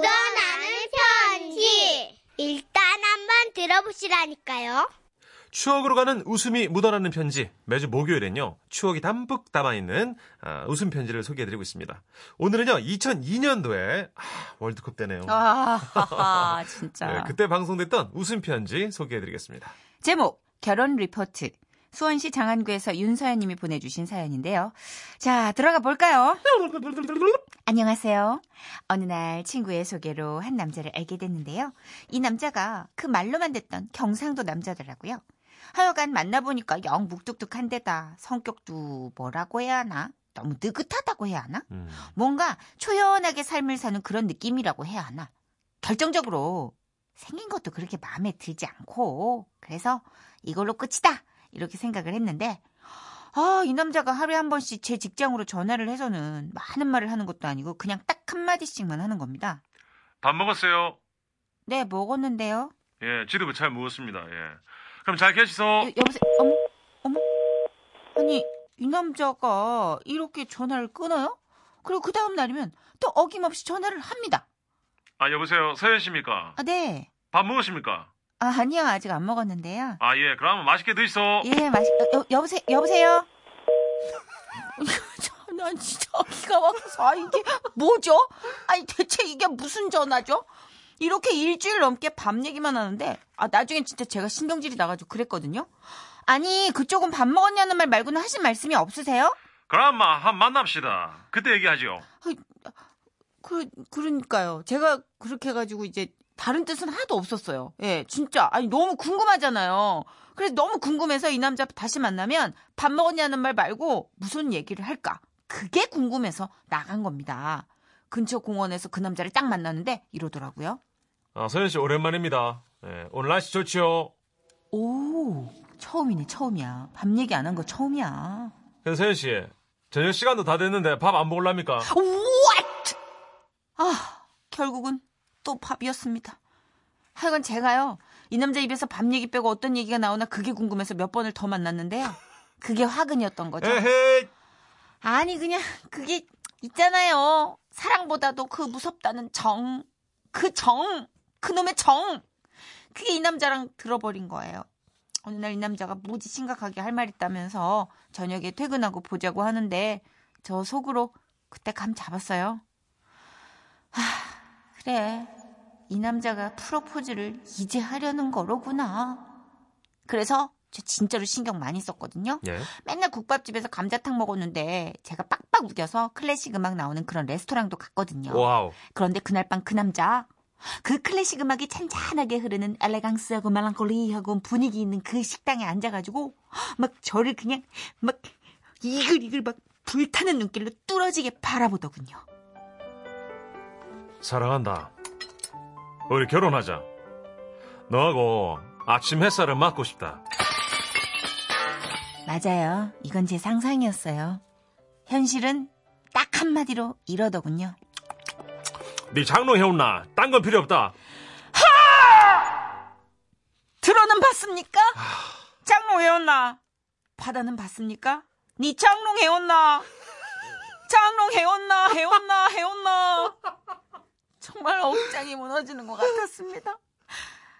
묻어나는 편지. 일단 한번 들어보시라니까요. 추억으로 가는 웃음이 묻어나는 편지. 매주 목요일엔요, 추억이 담뿍 담아있는 아, 웃음 편지를 소개해드리고 있습니다. 오늘은요, 2002년도에 월드컵 때네요. 아, 진짜. 네, 그때 방송됐던 웃음 편지 소개해드리겠습니다. 제목 결혼 리포트. 수원시 장안구에서 윤서연님이 보내주신 사연인데요. 자, 들어가 볼까요? 안녕하세요. 어느 날 친구의 소개로 한 남자를 알게 됐는데요. 이 남자가 그 말로만 듣던 경상도 남자더라고요. 하여간 만나보니까 영 묵뚝뚝한 데다 성격도 뭐라고 해야 하나? 너무 느긋하다고 해야 하나? 음. 뭔가 초연하게 삶을 사는 그런 느낌이라고 해야 하나? 결정적으로 생긴 것도 그렇게 마음에 들지 않고 그래서 이걸로 끝이다 이렇게 생각을 했는데 아, 이 남자가 하루에 한 번씩 제 직장으로 전화를 해서는 많은 말을 하는 것도 아니고 그냥 딱 한마디씩만 하는 겁니다. 밥 먹었어요? 네, 먹었는데요. 예, 지도부 잘 먹었습니다. 예. 그럼 잘 계시소. 여, 여보세요? 어머, 어머. 아니, 이 남자가 이렇게 전화를 끊어요? 그리고 그 다음 날이면 또 어김없이 전화를 합니다. 아, 여보세요. 서현 씨입니까? 아, 네. 밥 먹으십니까? 아, 아니요. 아직 안 먹었는데요. 아, 예. 그러면 맛있게 드시소. 예, 맛있, 여, 여보세요? 여보세요? 저, 난 진짜 기가 막혀서, 아, 이게 뭐죠? 아니, 대체 이게 무슨 전화죠? 이렇게 일주일 넘게 밥 얘기만 하는데, 아, 나중에 진짜 제가 신경질이 나가지고 그랬거든요? 아니, 그쪽은 밥 먹었냐는 말 말고는 하신 말씀이 없으세요? 그럼 마, 한 만납시다. 그때 얘기하죠. 그, 그러니까요. 제가 그렇게 해가지고 이제 다른 뜻은 하나도 없었어요. 예, 진짜. 아니, 너무 궁금하잖아요. 그래서 너무 궁금해서 이 남자 다시 만나면 밥 먹었냐는 말 말고 무슨 얘기를 할까? 그게 궁금해서 나간 겁니다. 근처 공원에서 그 남자를 딱 만났는데 이러더라고요. 아, 서현 씨 오랜만입니다. 예, 오늘 날씨 좋지요. 오, 처음이네, 처음이야. 밥 얘기 안 한 거 처음이야. 그래서 서현 씨, 저녁 시간도 다 됐는데 밥 안 먹을랍니까? What? 아, 결국은 또 밥이었습니다. 하여간 제가요, 이 남자 입에서 밥 얘기 빼고 어떤 얘기가 나오나 그게 궁금해서 몇 번을 더 만났는데요. 그게 화근이었던 거죠. 에헤이. 아니, 그냥 그게 있잖아요. 사랑보다도 그 무섭다는 정. 그 정. 그놈의 정. 그게 이 남자랑 들어버린 거예요. 어느 날 이 남자가 무지 심각하게 할 말 있다면서 저녁에 퇴근하고 보자고 하는데 저 속으로 그때 감 잡았어요. 하, 그래. 이 남자가 프로포즈를 이제 하려는 거로구나. 그래서 저 진짜로 신경 많이 썼거든요. 예. 맨날 국밥집에서 감자탕 먹었는데 제가 빡빡 우겨서 클래식 음악 나오는 그런 레스토랑도 갔거든요. 와우. 그런데 그날 밤 그 남자 그 클래식 음악이 찬찬하게 흐르는 엘레강스하고 멜랑콜리하고 분위기 있는 그 식당에 앉아가지고 막 저를 그냥 막 이글이글 막 불타는 눈길로 뚫어지게 바라보더군요. 사랑한다. 우리 결혼하자. 너하고 아침 햇살을 맞고 싶다. 맞아요. 이건 제 상상이었어요. 현실은 딱 한마디로 이러더군요. 네 장롱 해온나? 딴 건 필요 없다. 들어는 봤습니까? 장롱 해온나? 바다는 봤습니까? 니 장롱 해온나? 장롱 해온나? 해온나? 해온나? 정말 억장이 무너지는 것 같았습니다.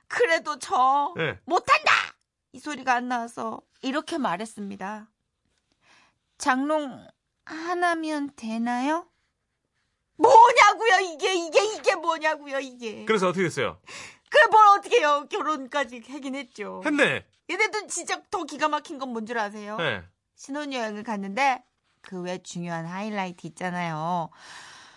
그래도 저 예. 못한다! 이 소리가 안 나와서 이렇게 말했습니다. 장롱 하나면 되나요? 뭐냐고요 이게 이게 이게 뭐냐고요 이게 그래서 어떻게 됐어요? 그래 뭘 어떻게 해요 결혼까지 하긴 했죠 했네. 얘네도 진짜 더 기가 막힌 건 뭔 줄 아세요? 네. 신혼여행을 갔는데 그 외 중요한 하이라이트 있잖아요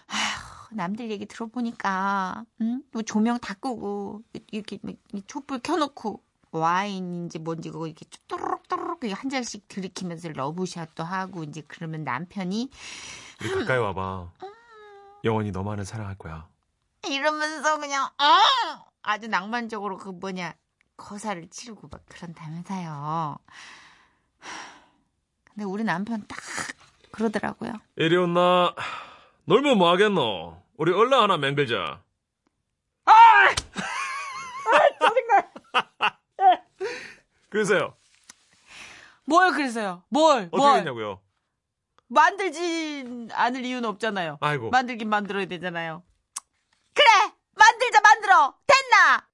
아휴 남들 얘기 들어보니까 응? 뭐 조명 다 끄고 이렇게 막 촛불 켜놓고 와인인지 뭔지 그거 이렇게 또르륵또르륵 한 잔씩 들이키면서 러브샷도 하고 이제 그러면 남편이 우리 가까이 와봐. 영원히 너만을 사랑할 거야. 이러면서 그냥 어! 아주 낭만적으로 그 뭐냐 거사를 치르고 막 그런다면서요. 근데 우리 남편 딱 그러더라고요. 이리 온나. 놀면 뭐 하겠노? 우리 얼른 하나 맹글자. 아! 아, 짜증나. 예. 그러세요. 뭘 그러세요? 뭘? 어떻게 했냐고요? 만들지 않을 이유는 없잖아요. 아이고. 만들긴 만들어야 되잖아요. 그래! 만들자, 만들어! 됐나!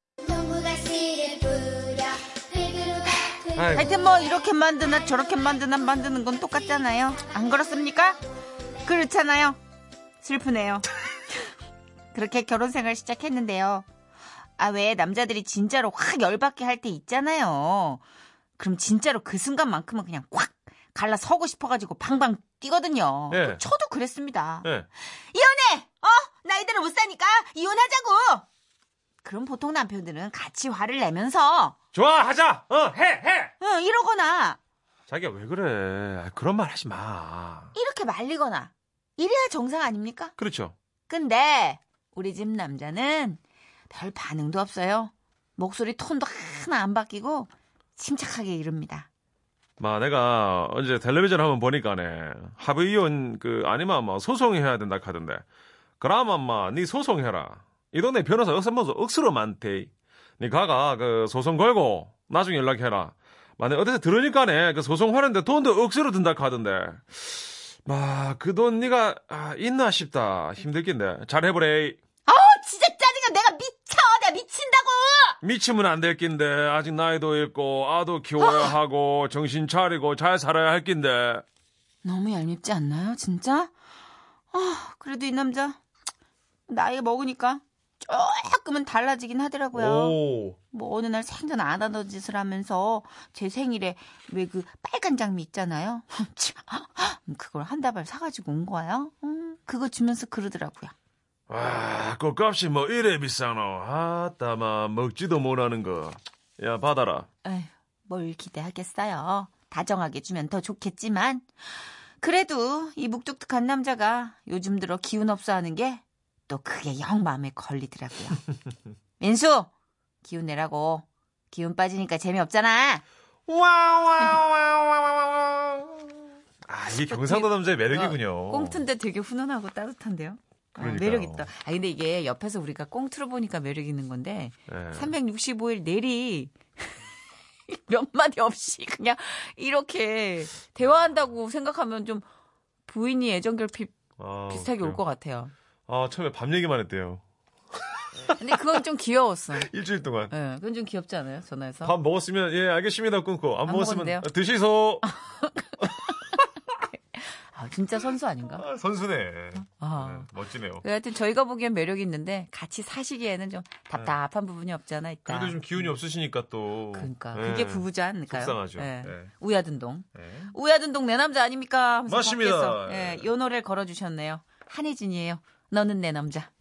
아이고. 하여튼 뭐 이렇게 만드나 저렇게 만드나 만드는 건 똑같잖아요. 안 그렇습니까? 그렇잖아요. 슬프네요. 그렇게 결혼 생활 시작했는데요. 아, 왜 남자들이 진짜로 확 열받게 할 때 있잖아요. 그럼 진짜로 그 순간만큼은 그냥 확 갈라 서고 싶어가지고 방방 뛰거든요. 예. 저도 그랬습니다. 예. 이혼해! 어? 나 이대로 못 사니까 이혼하자고! 그럼 보통 남편들은 같이 화를 내면서 좋아, 하자! 어, 해, 해! 어, 이러거나 자기야, 왜 그래? 아, 그런 말 하지 마. 이렇게 말리거나 이래야 정상 아닙니까? 그렇죠. 근데 우리 집 남자는 별 반응도 없어요. 목소리 톤도 하나 안 바뀌고 침착하게 이릅니다. 마, 내가 어제 텔레비전 한번 보니까네. 합의 이혼, 그, 아니면 뭐 소송해야 된다 하던데. 그러면 마, 니 소송해라. 이 동네 변호사 억선모서 억수로 많대. 니 가가, 그, 소송 걸고, 나중에 연락해라. 만약 어디서 들으니까네, 그 소송 하는데 돈도 억수로 든다 하던데. 마, 그돈 니가, 아, 있나 싶다. 힘들긴데. 잘 해보래. 어, 진짜 짜증나. 내가 미쳐. 내가 미친다고. 미치면 안 될 낀데, 아직 나이도 있고, 아도 키워야 하고, 정신 차리고, 잘 살아야 할 낀데. 너무 얄밉지 않나요, 진짜? 아, 그래도 이 남자 나이가 먹으니까 조금은 달라지긴 하더라고요. 오. 뭐 어느 날 생전 안 하던 짓을 하면서 제 생일에 왜 그 빨간 장미 있잖아요. 그걸 한 다발 사가지고 온 거예요. 음, 그거 주면서 그러더라고요. 와, 그 값이 뭐 이래 비싸노. 아 따, 마, 먹지도 못하는 거. 야, 받아라. 에휴, 뭘 기대하겠어요. 다정하게 주면 더 좋겠지만 그래도 이 묵뚝뚝한 남자가 요즘 들어 기운 없어 하는 게 또 그게 영 마음에 걸리더라고요. 민수 기운 내라고 기운 빠지니까 재미없잖아. 와와와와와. 아, 이게 경상도 남자의 매력이군요. 꽁트인데 되게 훈훈하고 따뜻한데요. 아, 그러니까요. 매력 있다. 아 근데 이게 옆에서 우리가 꽁트로 보니까 매력 있는 건데 네. 365일 내리 몇 마디 없이 그냥 이렇게 대화한다고 생각하면 좀 부인이 애정 결핍 아, 비슷하게 올. 것 같아요. 아, 처음에 밤 얘기만 했대요. 근데 그건 좀 귀여웠어. 일주일 동안. 예, 그건 좀 귀엽지 않아요? 전화해서. 밥 먹었으면, 예, 알겠습니다. 끊고. 안, 안 먹었으면, 먹었는데요? 아, 드시소. 아, 진짜 선수 아닌가? 아, 선수네. 아. 네, 멋지네요. 하여튼 저희가 보기엔 매력이 있는데 같이 사시기에는 좀 답답한 부분이 없지 않아 있다. 그래도 좀 기운이 없으시니까 또. 그러니까 예, 그게 부부지 않을까요? 속상하죠. 우야든동. 예. 우야든동 내 남자 아닙니까? 맞습니다. 밖에서, 예, 요 노래를 걸어주셨네요. 한혜진이에요. 너는 내 남자.